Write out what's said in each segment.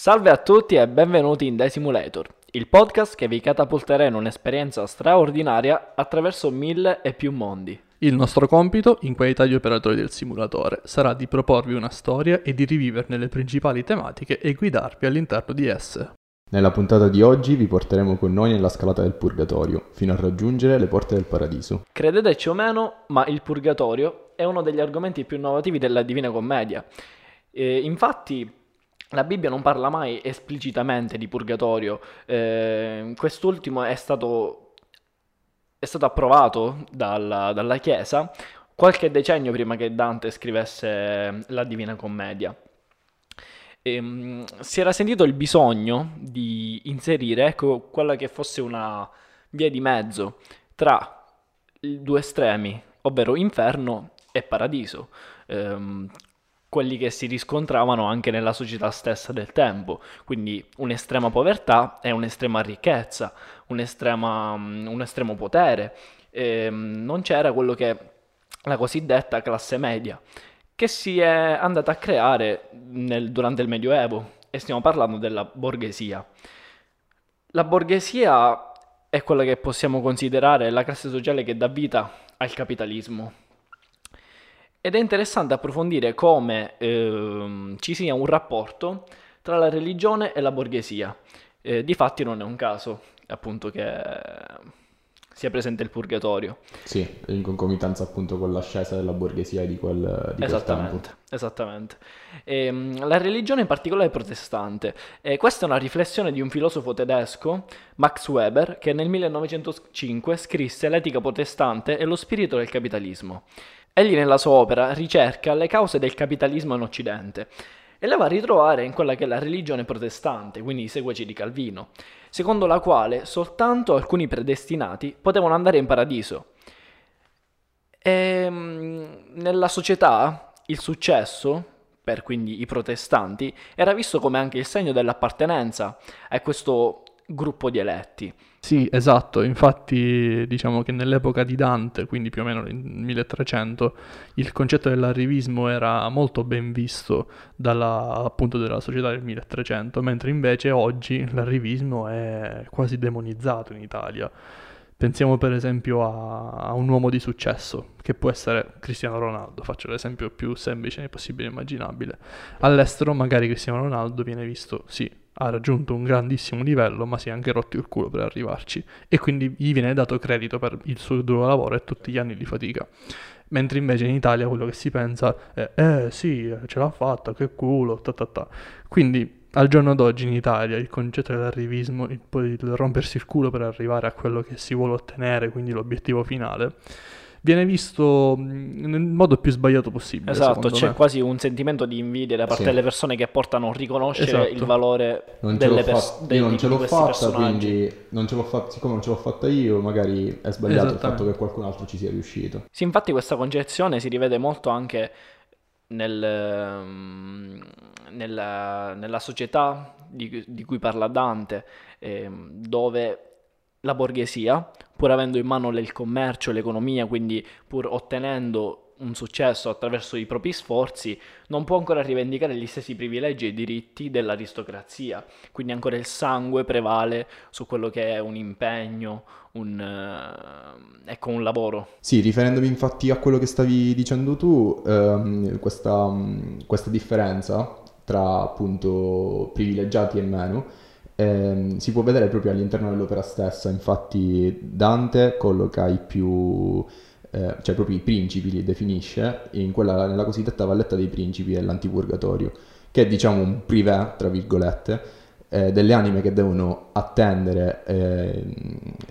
Salve a tutti e benvenuti in The Simulator, il podcast che vi catapulterà in un'esperienza straordinaria attraverso mille e più mondi. Il nostro compito, in qualità di operatori del simulatore, sarà di proporvi una storia e di riviverne le principali tematiche e guidarvi all'interno di esse. Nella puntata di oggi vi porteremo con noi nella scalata del Purgatorio, fino a raggiungere le porte del Paradiso. Credeteci o meno, ma il purgatorio è uno degli argomenti più innovativi della Divina Commedia. E infatti la Bibbia non parla mai esplicitamente di purgatorio, eh, quest'ultimo è stato, è stato approvato dalla, dalla Chiesa qualche decennio prima che Dante scrivesse la Divina Commedia. E, um, si era sentito il bisogno di inserire ecco, quella che fosse una via di mezzo tra i due estremi, ovvero inferno e paradiso, ehm, quelli che si riscontravano anche nella società stessa del tempo, quindi un'estrema povertà e un'estrema ricchezza, un'estrema, un estremo potere, ehm, non c'era quello che la cosiddetta classe media, che si è andata a creare nel, durante il Medioevo e stiamo parlando della borghesia. La borghesia è quella che possiamo considerare la classe sociale che dà vita al capitalismo. Ed è interessante approfondire come eh, ci sia un rapporto tra la religione e la borghesia. Eh, difatti non è un caso, appunto, che sia presente il purgatorio. Sì, in concomitanza appunto con l'ascesa della borghesia di quel, di esattamente, Esattamente. E, ehm, la religione in particolare è protestante. E questa è una riflessione di un filosofo tedesco, Max Weber, che nel 1905 scrisse L'etica protestante e lo spirito del capitalismo. Egli nella sua opera ricerca le cause del capitalismo in Occidente e le va a ritrovare in quella che è la religione protestante, quindi i seguaci di Calvino, secondo la quale soltanto alcuni predestinati potevano andare in paradiso. E, ehm, nella società il successo, per quindi i protestanti, era visto come anche il segno dell'appartenenza a questo gruppo di eletti. Sì, esatto, infatti diciamo che nell'epoca di Dante, quindi più o meno nel 1300, il concetto dell'arrivismo era molto ben visto dalla, appunto della società del 1300, mentre invece oggi l'arrivismo è quasi demonizzato in Italia. Pensiamo per esempio a, a, un uomo di successo, che può essere Cristiano Ronaldo, faccio l'esempio più semplice possibile immaginabile. All'estero magari Cristiano Ronaldo viene visto, sì, ha raggiunto un grandissimo livello, ma si è anche rotto il culo per arrivarci e quindi gli viene dato credito per il suo duro lavoro e tutti gli anni di fatica. Mentre invece in Italia quello che si pensa è eh sì, ce l'ha fatta, che culo, ta ta ta. Quindi al giorno d'oggi in Italia il concetto dell'arrivismo, il, il rompersi il culo per arrivare a quello che si vuole ottenere, quindi l'obiettivo finale, viene visto nel modo più sbagliato possibile. Esatto, c'è me. quasi un sentimento di invidia da parte sì. delle persone che portano a riconoscere esatto. il valore non delle persone. Io non ce l'ho fatta, quindi non ce l'ho fatta, siccome non ce l'ho fatta io, magari è sbagliato il fatto che qualcun altro ci sia riuscito. Sì, infatti questa concezione si rivede molto anche nel, mm, nella, nella, società di, di, cui parla Dante, eh, dove la borghesia, pur avendo in mano il commercio, l'economia, quindi pur ottenendo un successo attraverso i propri sforzi, non può ancora rivendicare gli stessi privilegi e diritti dell'aristocrazia. Quindi ancora il sangue prevale su quello che è un impegno, un, uh, ecco, un lavoro. Sì, riferendomi infatti a quello che stavi dicendo tu, ehm, questa, questa differenza tra appunto privilegiati e meno ehm, si può vedere proprio all'interno dell'opera stessa, infatti Dante colloca i più, eh, cioè proprio i principi li definisce in quella, nella cosiddetta valletta dei principi e l'antipurgatorio, che è diciamo un privé, tra virgolette, eh, delle anime che devono attendere eh,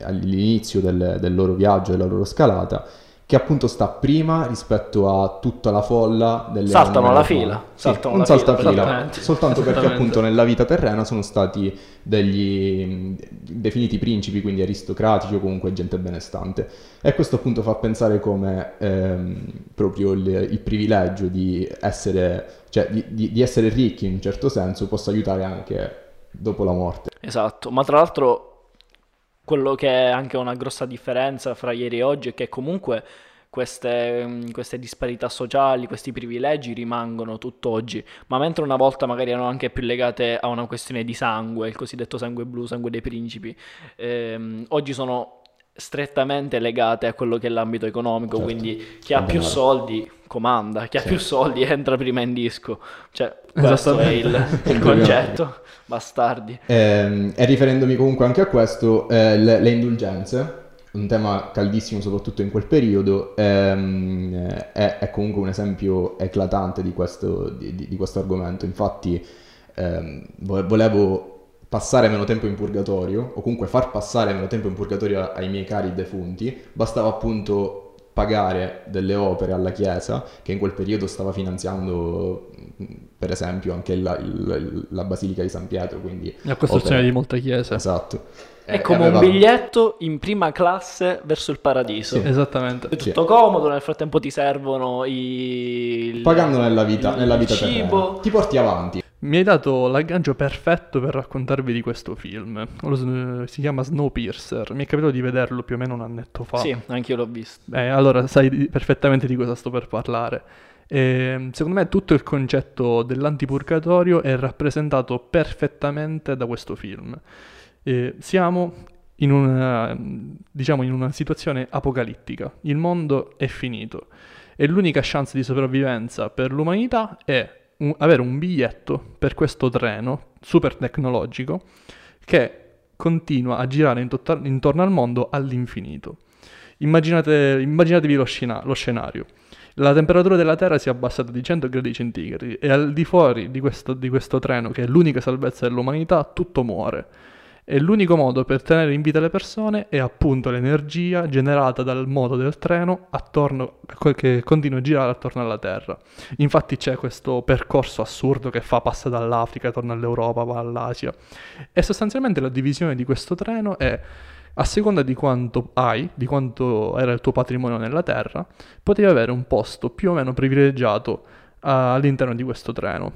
all'inizio del, del loro viaggio, della loro scalata, che appunto sta prima rispetto a tutta la folla delle saltano la fila. sì, saltano un fila soltanto perché appunto nella vita terrena sono stati degli definiti principi quindi aristocratici o comunque gente benestante. E questo appunto fa pensare come ehm, proprio il, il, privilegio di essere cioè di, di, di essere ricchi in un certo senso possa aiutare anche dopo la morte. Esatto. Ma tra l'altro quello che è anche una grossa differenza fra ieri e oggi è che comunque queste, mm, queste disparità sociali, questi privilegi rimangono tutt'oggi, ma mentre una volta magari erano anche più legate a una questione di sangue, il cosiddetto sangue blu, sangue dei principi, ehm, oggi sono strettamente legate a quello che è l'ambito economico, Certo. quindi chi ha più soldi comanda, chi ha più soldi entra prima in disco, cioè questo è il, il concetto, bastardi. Ehm, e riferendomi comunque anche a questo, eh, le, le indulgenze, un tema caldissimo soprattutto in quel periodo, ehm, è, è comunque un esempio eclatante di questo, di, di- di questo argomento. Infatti, ehm, vo- volevo passare meno tempo in purgatorio, o comunque far passare meno tempo in purgatorio ai miei cari defunti, bastava appunto pagare delle opere alla Chiesa che in quel periodo stava finanziando mh, per esempio anche la, il- la Basilica di San Pietro, quindi La costruzione opere- di molte chiese. Esatto. È Eh, come aveva- un biglietto in prima classe verso il paradiso. Sì. Esattamente. È Sì. tutto comodo, nel frattempo ti servono i... Pagando nella vita, il nella vita cibo. terrena. Ti porti avanti. Mi hai dato l'aggancio perfetto per raccontarvi di questo film. Si chiama Snowpiercer. Mi è capitato di vederlo più o meno un annetto fa. Sì, anche io l'ho visto. Eh, allora sai perfettamente di cosa sto per parlare. Ehm, secondo me tutto il concetto dell'antipurgatorio è rappresentato perfettamente da questo film. Eh, siamo in una, diciamo, in una situazione apocalittica. Il mondo è finito e l'unica chance di sopravvivenza per l'umanità è un- avere un biglietto per questo treno super tecnologico che continua a girare in tota- intorno al mondo all'infinito. Immaginate, immaginatevi lo, scena- lo scenario. La temperatura della Terra si è abbassata di 100 gradi centigradi e al di fuori di questo, di questo treno, che è l'unica salvezza dell'umanità, tutto muore. E l'unico modo per tenere in vita le persone è appunto l'energia generata dal moto del treno attorno, che continua a girare attorno alla Terra. Infatti c'è questo percorso assurdo che fa, passa dall'Africa, torna all'Europa, va all'Asia. E sostanzialmente la divisione di questo treno è a seconda di quanto hai, di quanto era il tuo patrimonio nella terra, potevi avere un posto più o meno privilegiato all'interno di questo treno.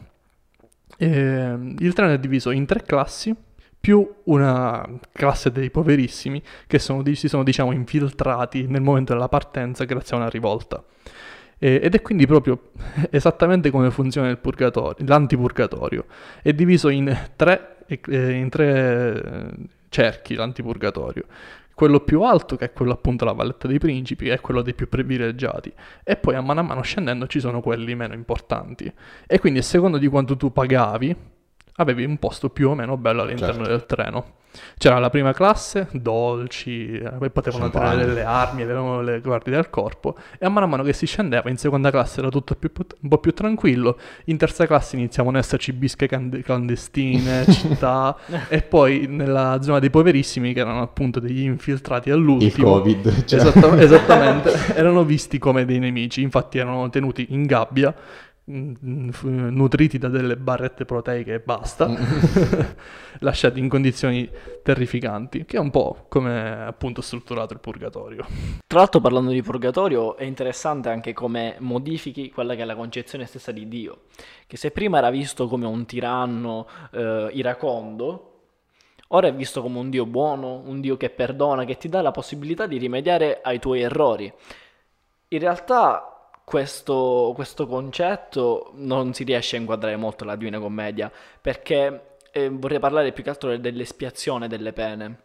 Ehm, il treno è diviso in tre classi, più una classe dei poverissimi che sono, si sono diciamo infiltrati nel momento della partenza grazie a una rivolta. E- ed è quindi proprio esattamente come funziona l'antipurgatorio. È diviso in tre, in tre eh, cerchi l'antipurgatorio. Quello più alto, che è quello appunto la valletta dei principi, è quello dei più privilegiati. E poi a mano a mano scendendo ci sono quelli meno importanti. E quindi a seconda di quanto tu pagavi, avevi un posto più o meno bello all'interno Certo. del treno. C'era la prima classe, dolci, eh, poi potevano Champagne. tenere delle armi, avevano le guardie del corpo, e a mano a mano che si scendeva, in seconda classe era tutto più- un po' più tranquillo, in terza classe iniziavano ad esserci bische cand- clandestine, città, e poi nella zona dei poverissimi, che erano appunto degli infiltrati Il all'ultimo, Covid. cioè- Esatta- esattamente, erano visti come dei nemici, infatti erano tenuti in gabbia, nutriti da delle barrette proteiche e basta, lasciati in condizioni terrificanti, che è un po' come appunto strutturato il purgatorio. Tra l'altro parlando di purgatorio è interessante anche come modifichi quella che è la concezione stessa di Dio, che se prima era visto come un tiranno eh, iracondo, ora è visto come un Dio buono, un Dio che perdona, che ti dà la possibilità di rimediare ai tuoi errori. In realtà questo, questo concetto non si riesce a inquadrare molto nella Divina Commedia, perché eh, vorrei parlare più che altro dell'espiazione delle pene.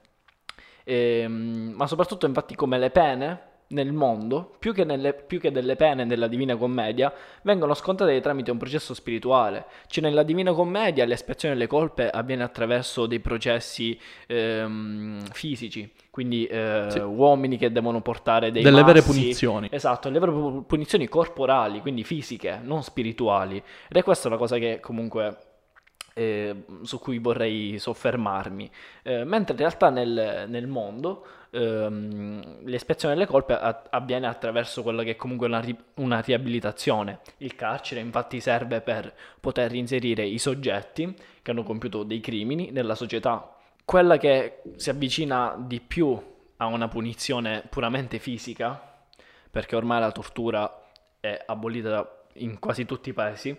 Ehm, ma soprattutto infatti come le pene nel mondo, più che, nelle- più che delle pene nella Divina Commedia, vengono scontate tramite un processo spirituale. Cioè nella Divina Commedia l'espiazione delle colpe avviene attraverso dei processi ehm, fisici, quindi eh, Sì. uomini che devono portare dei Delle vere massi. punizioni. Esatto, le vere pu- punizioni corporali, quindi fisiche, non spirituali. Ed è questa la cosa che comunque eh, su cui vorrei soffermarmi. Eh, mentre in realtà nel, nel mondo ehm, l'espiazione delle colpe a- avviene attraverso quella che è comunque una, ri- una riabilitazione. Il carcere infatti serve per poter inserire i soggetti che hanno compiuto dei crimini nella società. Quella che si avvicina di più a una punizione puramente fisica, perché ormai la tortura è abolita in quasi tutti i paesi,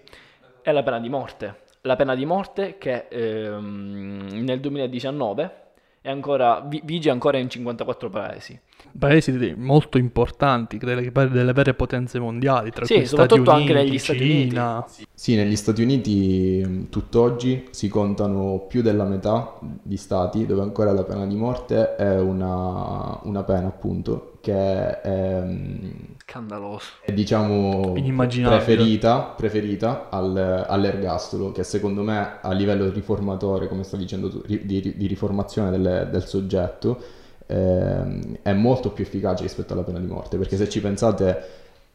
è la pena di morte. La pena di morte che ehm, nel 2019 è è ancora, vi- vige ancora in 54 paesi. Paesi molto importanti, delle, delle vere potenze mondiali, tra Sì, cui Stati soprattutto Uniti, anche negli Stati Uniti. Cina. Sì, negli Stati Uniti mh, tutt'oggi si contano più della metà di stati dove ancora la pena di morte è una, una pena, appunto, che è, mh, Scandaloso. è, diciamo preferita, preferita al- all'ergastolo, che secondo me a livello riformatore, come stai dicendo tu, di, di riformazione delle- del soggetto, ehm, è molto più efficace rispetto alla pena di morte, perché se ci pensate,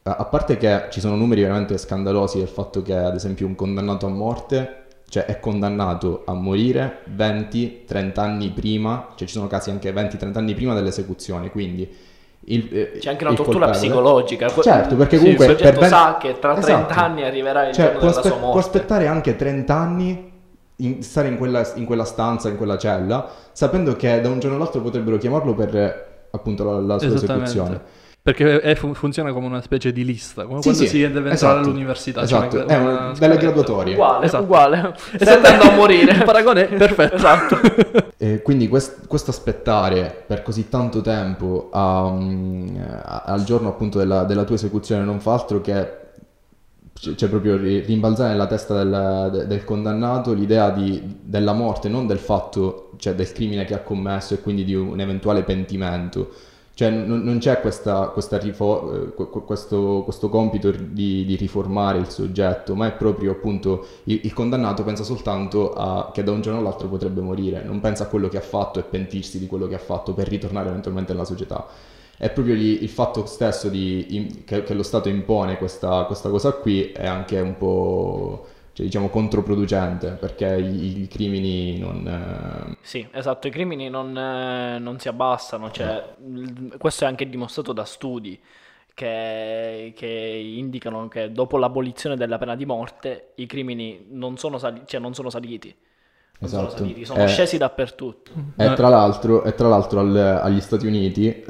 a a parte che ci sono numeri veramente scandalosi del fatto che ad esempio un condannato a morte, cioè è condannato a morire 20-30 anni prima, cioè ci sono casi anche 20-30 anni prima dell'esecuzione, quindi il, eh, C'è anche una il tortura colpevole- psicologica. Certo, perché Sì, comunque il soggetto per ben- sa che tra 30 Esatto. anni arriverà il Cioè, giorno può, della aspe- sua può morte. aspettare anche 30 anni in- stare in quella, in quella stanza, in quella cella, sapendo che da un giorno all'altro potrebbero chiamarlo per appunto la, la sua esecuzione. Perché è- fu- funziona come una specie di lista, come Sì, quando sì, si deve entrare esatto, all'università. Esatto, una- è una una- delle graduatorie. Uguale, Esatto. uguale. Esatto. Stai andando a morire. Il paragone è perfetto. esatto. E quindi quest- questo aspettare per così tanto tempo a- mm, a- al giorno appunto della, della tua esecuzione non fa altro che cioè proprio ri- rimbalzare nella testa del, de- del condannato l'idea di- della morte, non del fatto, cioè del crimine che ha commesso e quindi di un eventuale pentimento. Cioè non, non c'è questa, questa rifo- eh, que- que- questo, questo compito di, di riformare il soggetto, ma è proprio appunto il, il condannato pensa soltanto a che da un giorno all'altro potrebbe morire, non pensa a quello che ha fatto e pentirsi di quello che ha fatto per ritornare eventualmente nella società. È proprio il fatto stesso di- che, che lo Stato impone questa, questa cosa qui è anche un po' cioè, diciamo controproducente perché i, i crimini non... eh, Sì, esatto, i crimini non, eh, non si abbassano, cioè, il- questo è anche dimostrato da studi che, che indicano che dopo l'abolizione della pena di morte i crimini non sono, sali- cioè, non sono saliti, Esatto. sono Eh, scesi dappertutto. E tra l'altro, tra l'altro al- agli Stati Uniti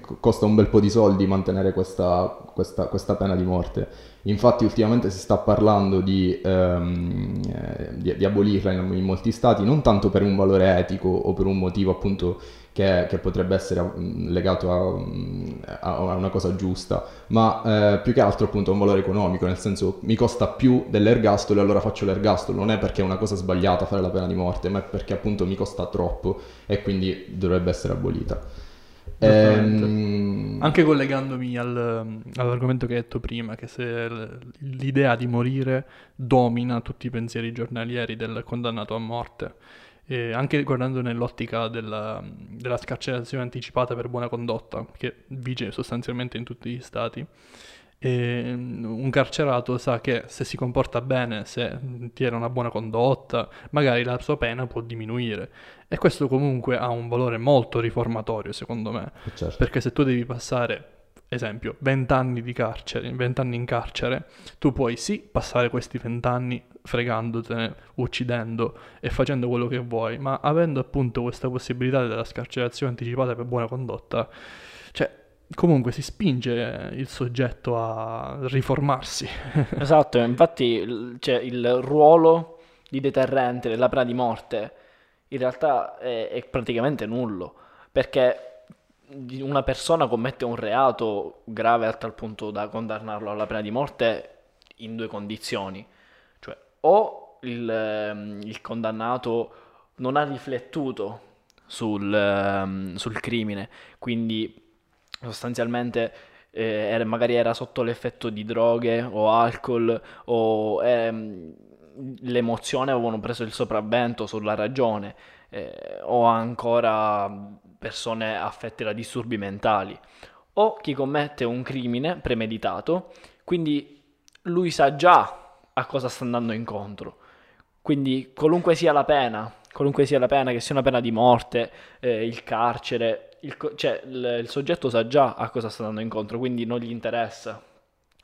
co- costa un bel po' di soldi mantenere questa, questa- questa pena di morte. Infatti ultimamente si sta parlando di, ehm, eh, di- di abolirla in, in molti stati, non tanto per un valore etico o per un motivo appunto che, che potrebbe essere legato a, a- a una cosa giusta, ma eh, più che altro appunto a un valore economico, nel senso mi costa più dell'ergastolo e allora faccio l'ergastolo, non è perché è una cosa sbagliata fare la pena di morte, ma è perché appunto mi costa troppo e quindi dovrebbe essere abolita. Ehm, Anche collegandomi al- all'argomento che hai detto prima, che se l'idea di morire domina tutti i pensieri giornalieri del condannato a morte, e anche guardando nell'ottica della, della scarcerazione anticipata per buona condotta, che vige sostanzialmente in tutti gli stati, e mm, un carcerato sa che se si comporta bene, se tiene una buona condotta, magari la sua pena può diminuire. E questo comunque ha un valore molto riformatorio, secondo me. certo. Perché se tu devi passare, esempio, 20 anni di carcere, 20 anni in carcere, tu puoi sì passare questi 20 anni fregandotene, uccidendo e facendo quello che vuoi, ma avendo appunto questa possibilità della scarcerazione anticipata per buona condotta, cioè comunque si spinge il soggetto a riformarsi. Esatto, infatti cioè, il ruolo di deterrente della pena di morte in realtà è, è praticamente nullo, perché una persona commette un reato grave a tal punto da condannarlo alla pena di morte in due condizioni, o il, ehm, il condannato non ha riflettuto sul, ehm, sul crimine, quindi sostanzialmente eh, era- magari era sotto l'effetto di droghe o alcol o ehm, l'emozione avevano preso il sopravvento sulla ragione eh, o ancora persone affette da disturbi mentali. O chi commette un crimine premeditato, quindi lui sa già a cosa sta andando incontro. Quindi qualunque sia la pena, qualunque sia la pena, che sia una pena di morte, eh, il carcere, il, cioè il, il soggetto sa già a cosa sta andando incontro, quindi non gli interessa.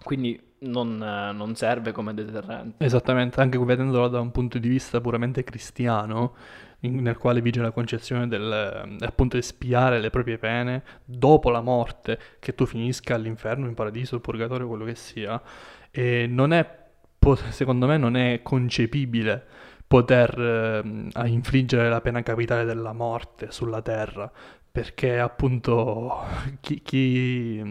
Quindi non, eh, non serve come deterrente. Esattamente, anche vedendolo da un punto di vista puramente cristiano, in- nel quale vige la concezione del eh, appunto espiare le proprie pene dopo la morte, che tu finisca all'inferno, in paradiso, purgatorio, quello che sia, e non è, secondo me, non è concepibile poter a infliggere la pena capitale della morte sulla terra, perché appunto chi, chi-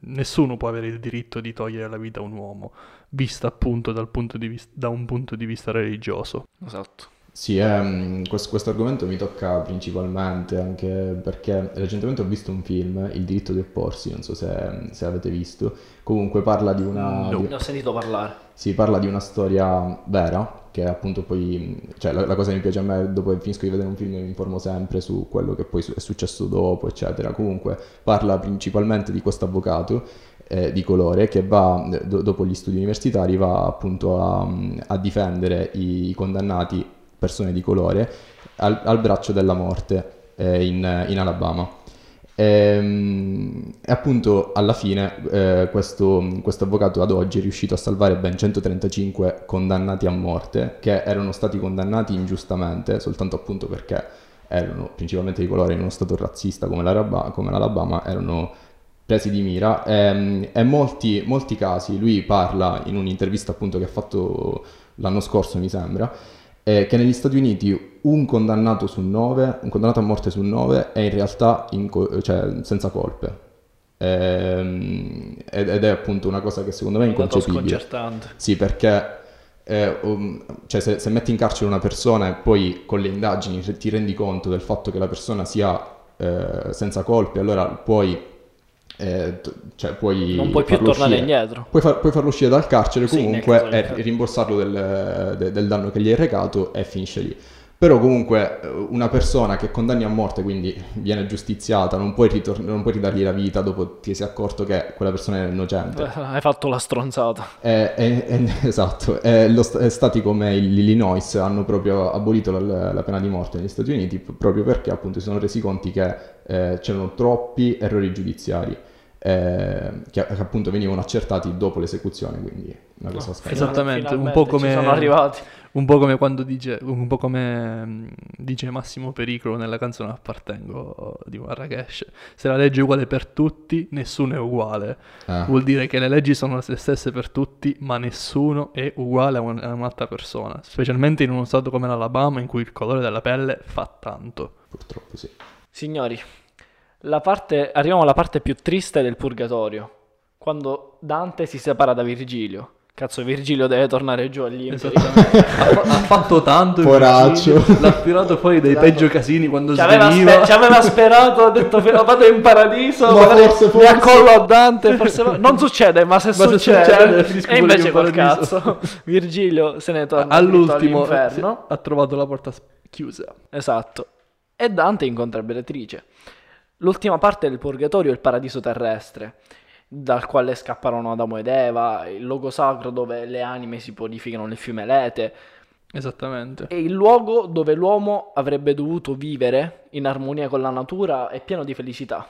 nessuno può avere il diritto di togliere la vita a un uomo, vista appunto dal punto di vis- da un punto di vista religioso. Esatto. Sì, ehm, questo, questo argomento mi tocca principalmente anche perché recentemente ho visto un film, Il diritto di opporsi, non so se, se avete visto. Comunque parla di una, No. di- Ne ho sentito parlare. Si parla di una storia vera, che appunto poi, cioè la, la cosa che mi piace a me, dopo che finisco di vedere un film mi informo sempre su quello che poi è successo dopo, eccetera. Comunque parla principalmente di questo avvocato eh, di colore che va, do- dopo gli studi universitari, va appunto a, a difendere i condannati, persone di colore, al, al braccio della morte eh, in, in Alabama. Ehm, E, appunto alla fine eh, questo, questo avvocato ad oggi è riuscito a salvare ben 135 condannati a morte che erano stati condannati ingiustamente soltanto appunto perché erano principalmente di colore in uno stato razzista come, come l'Alabama, erano presi di mira. Ehm, e molti, molti casi, lui parla in un'intervista appunto che ha fatto l'anno scorso mi sembra, eh, che negli Stati Uniti un condannato su nove, un condannato a morte su nove è in realtà in co- cioè, senza colpe. Ehm, ed, ed è appunto una cosa che secondo me è inconcepibile. Sì, perché eh, um, cioè se, se metti in carcere una persona e poi con le indagini ti rendi conto del fatto che la persona sia eh, senza colpe, allora puoi, eh, cioè puoi Non puoi più tornare uscire. indietro. Puoi, far- puoi farlo uscire dal carcere comunque e rimborsarlo del, de- del danno che gli hai recato e finisce lì. Però comunque eh, una persona che condanni a morte, quindi viene giustiziata, non puoi, ritor- non puoi ridargli la vita dopo ti sei accorto che quella persona era innocente. Eh, Hai fatto la stronzata. Eh, eh, eh, esatto, eh, lo st- eh, stati come l'Illinois hanno proprio abolito la, la pena di morte negli Stati Uniti proprio perché appunto si sono resi conti che eh, c'erano troppi errori giudiziari eh, che, che appunto venivano accertati dopo l'esecuzione, quindi una cosa scandalosa. Esattamente, un po' come- sono arrivati. Un po' come quando dice, un po' come mm, dice Massimo Pericolo nella canzone Appartengo di Marrakesh. Se la legge è uguale per tutti, nessuno è uguale. Eh, Vuol dire che le leggi sono le stesse per tutti, ma nessuno è uguale a, un- a un'altra persona. Specialmente in uno stato come l'Alabama in cui il colore della pelle fa tanto. purtroppo sì. Signori, parte, arriviamo alla parte più triste del purgatorio. Quando Dante si separa da Virgilio. Cazzo, Virgilio deve tornare giù agli. Esattamente. ha, ha fatto tanto. il Poraccio. L'ha tirato fuori dai peggio casini quando Ci aveva, sveniva. spe- ci aveva sperato, ha detto "Fe- vado in paradiso, Ma magari forse, mi forse. accollo a Dante, forse va-". non succede, ma se Ma se succede, succede, e invece col paradiso. cazzo, Virgilio se ne torna All'ultimo all'inferno. ha trovato la porta chiusa. Esatto. E Dante incontra Beatrice. L'ultima parte del purgatorio è il paradiso terrestre, dal quale scapparono Adamo ed Eva, il luogo sacro dove le anime si purificano nel fiume Lete, Esattamente. è il luogo dove l'uomo avrebbe dovuto vivere in armonia con la natura e pieno di felicità.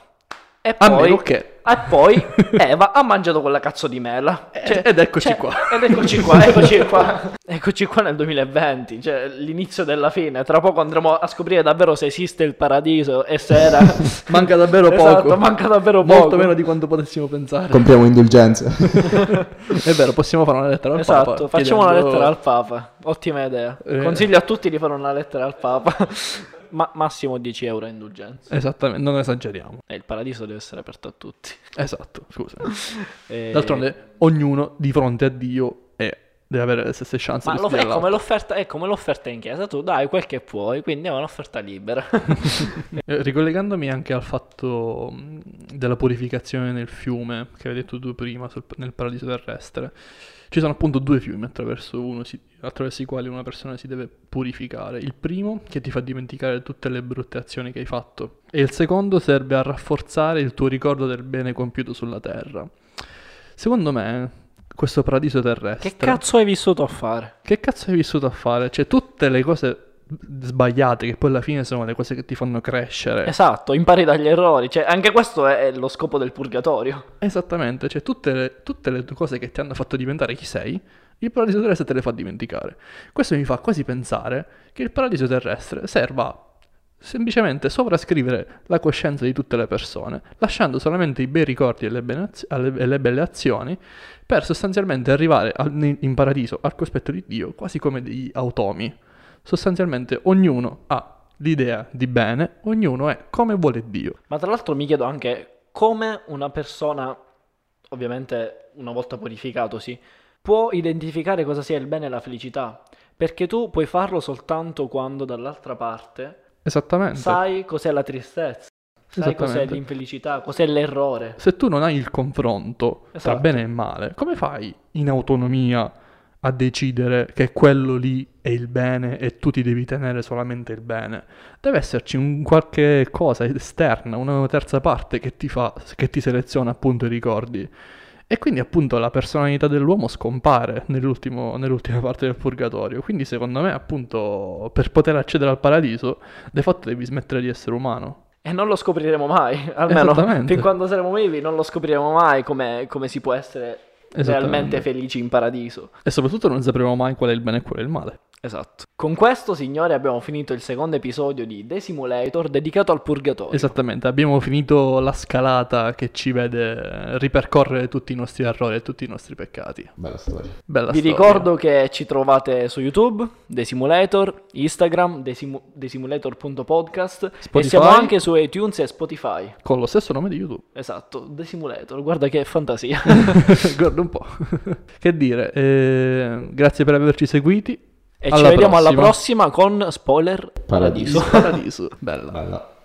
E A poi, meno che. e poi Eva ha mangiato quella cazzo di mela. Cioè, ed eccoci cioè, qua. Ed eccoci qua, eccoci qua. Eccoci qua nel 2020, cioè l'inizio della fine. Tra poco andremo a scoprire davvero se esiste il paradiso e se era... Manca davvero Esatto, poco. manca davvero Molto poco. meno di quanto potessimo pensare. Compriamo indulgenze. È vero, possiamo fare una lettera al Esatto, Papa. facciamo una chiedendo- lettera al Papa. Ottima idea. Eh. Consiglio a tutti di fare una lettera al Papa. Ma massimo 10 euro indulgenza. Esattamente, non esageriamo. E il paradiso deve essere aperto a tutti. Esatto, scusa. E- D'altronde, ognuno di fronte a Dio è, deve avere le stesse chance Ma lo- è, come è come l'offerta in chiesa, tu dai quel che puoi, quindi è un'offerta libera. Eh, Ricollegandomi anche al fatto della purificazione nel fiume, che avevi detto tu prima, sul- nel paradiso terrestre, ci sono appunto due fiumi attraverso, uno si- attraverso i quali una persona si deve purificare. Il primo, che ti fa dimenticare tutte le brutte azioni che hai fatto, e il secondo serve a rafforzare il tuo ricordo del bene compiuto sulla terra. Secondo me, questo paradiso terrestre... che cazzo hai vissuto a fare? Che cazzo hai vissuto a fare? Cioè, tutte le cose sbagliate, che poi alla fine sono le cose che ti fanno crescere. Esatto, impari dagli errori. Cioè, anche questo è lo scopo del purgatorio. Esattamente, cioè tutte le, tutte le cose che ti hanno fatto diventare chi sei, il paradiso terrestre te le fa dimenticare. Questo mi fa quasi pensare che il paradiso terrestre serva semplicemente sovrascrivere la coscienza di tutte le persone, lasciando solamente i bei ricordi e le, bene az- alle- e le belle azioni, per sostanzialmente arrivare al- in paradiso al cospetto di Dio, quasi come degli automi. Sostanzialmente ognuno ha l'idea di bene, ognuno è come vuole Dio. Ma tra l'altro mi chiedo anche come una persona, ovviamente una volta purificatosi, può identificare cosa sia il bene e la felicità. Perché tu puoi farlo soltanto quando dall'altra parte sai cos'è la tristezza, sai cos'è l'infelicità, cos'è l'errore. Se tu non hai il confronto tra Esatto. bene e male, come fai in autonomia a decidere che quello lì è il bene e tu ti devi tenere solamente il bene? Deve esserci un qualche cosa esterna, una terza parte che ti fa, che ti seleziona appunto i ricordi. E quindi appunto la personalità dell'uomo scompare nell'ultima parte del purgatorio. Quindi secondo me appunto per poter accedere al paradiso, di fatto devi smettere di essere umano. E non lo scopriremo mai, almeno fin quando saremo vivi non lo scopriremo mai come, come si può essere. Realmente felici in paradiso. E soprattutto non sapremo mai qual è il bene e qual è il male. Esatto. Con questo, signori, abbiamo finito il secondo episodio di The Simulator dedicato al purgatorio. Esattamente, abbiamo finito la scalata che ci vede ripercorrere tutti i nostri errori e tutti i nostri peccati. Bella storia. Bella Vi storia. ricordo che ci trovate su YouTube, The Simulator, Instagram, thesimu- thesimulator.podcast e Spotify. siamo anche su iTunes e Spotify. Con lo stesso nome di YouTube. Esatto, The Simulator, guarda che fantasia. Guarda un po'. che dire, eh, grazie per averci seguiti. E ci Alla vediamo alla prossima. prossima con Spoiler Paradiso. Paradiso. Paradiso. Bella. Bella.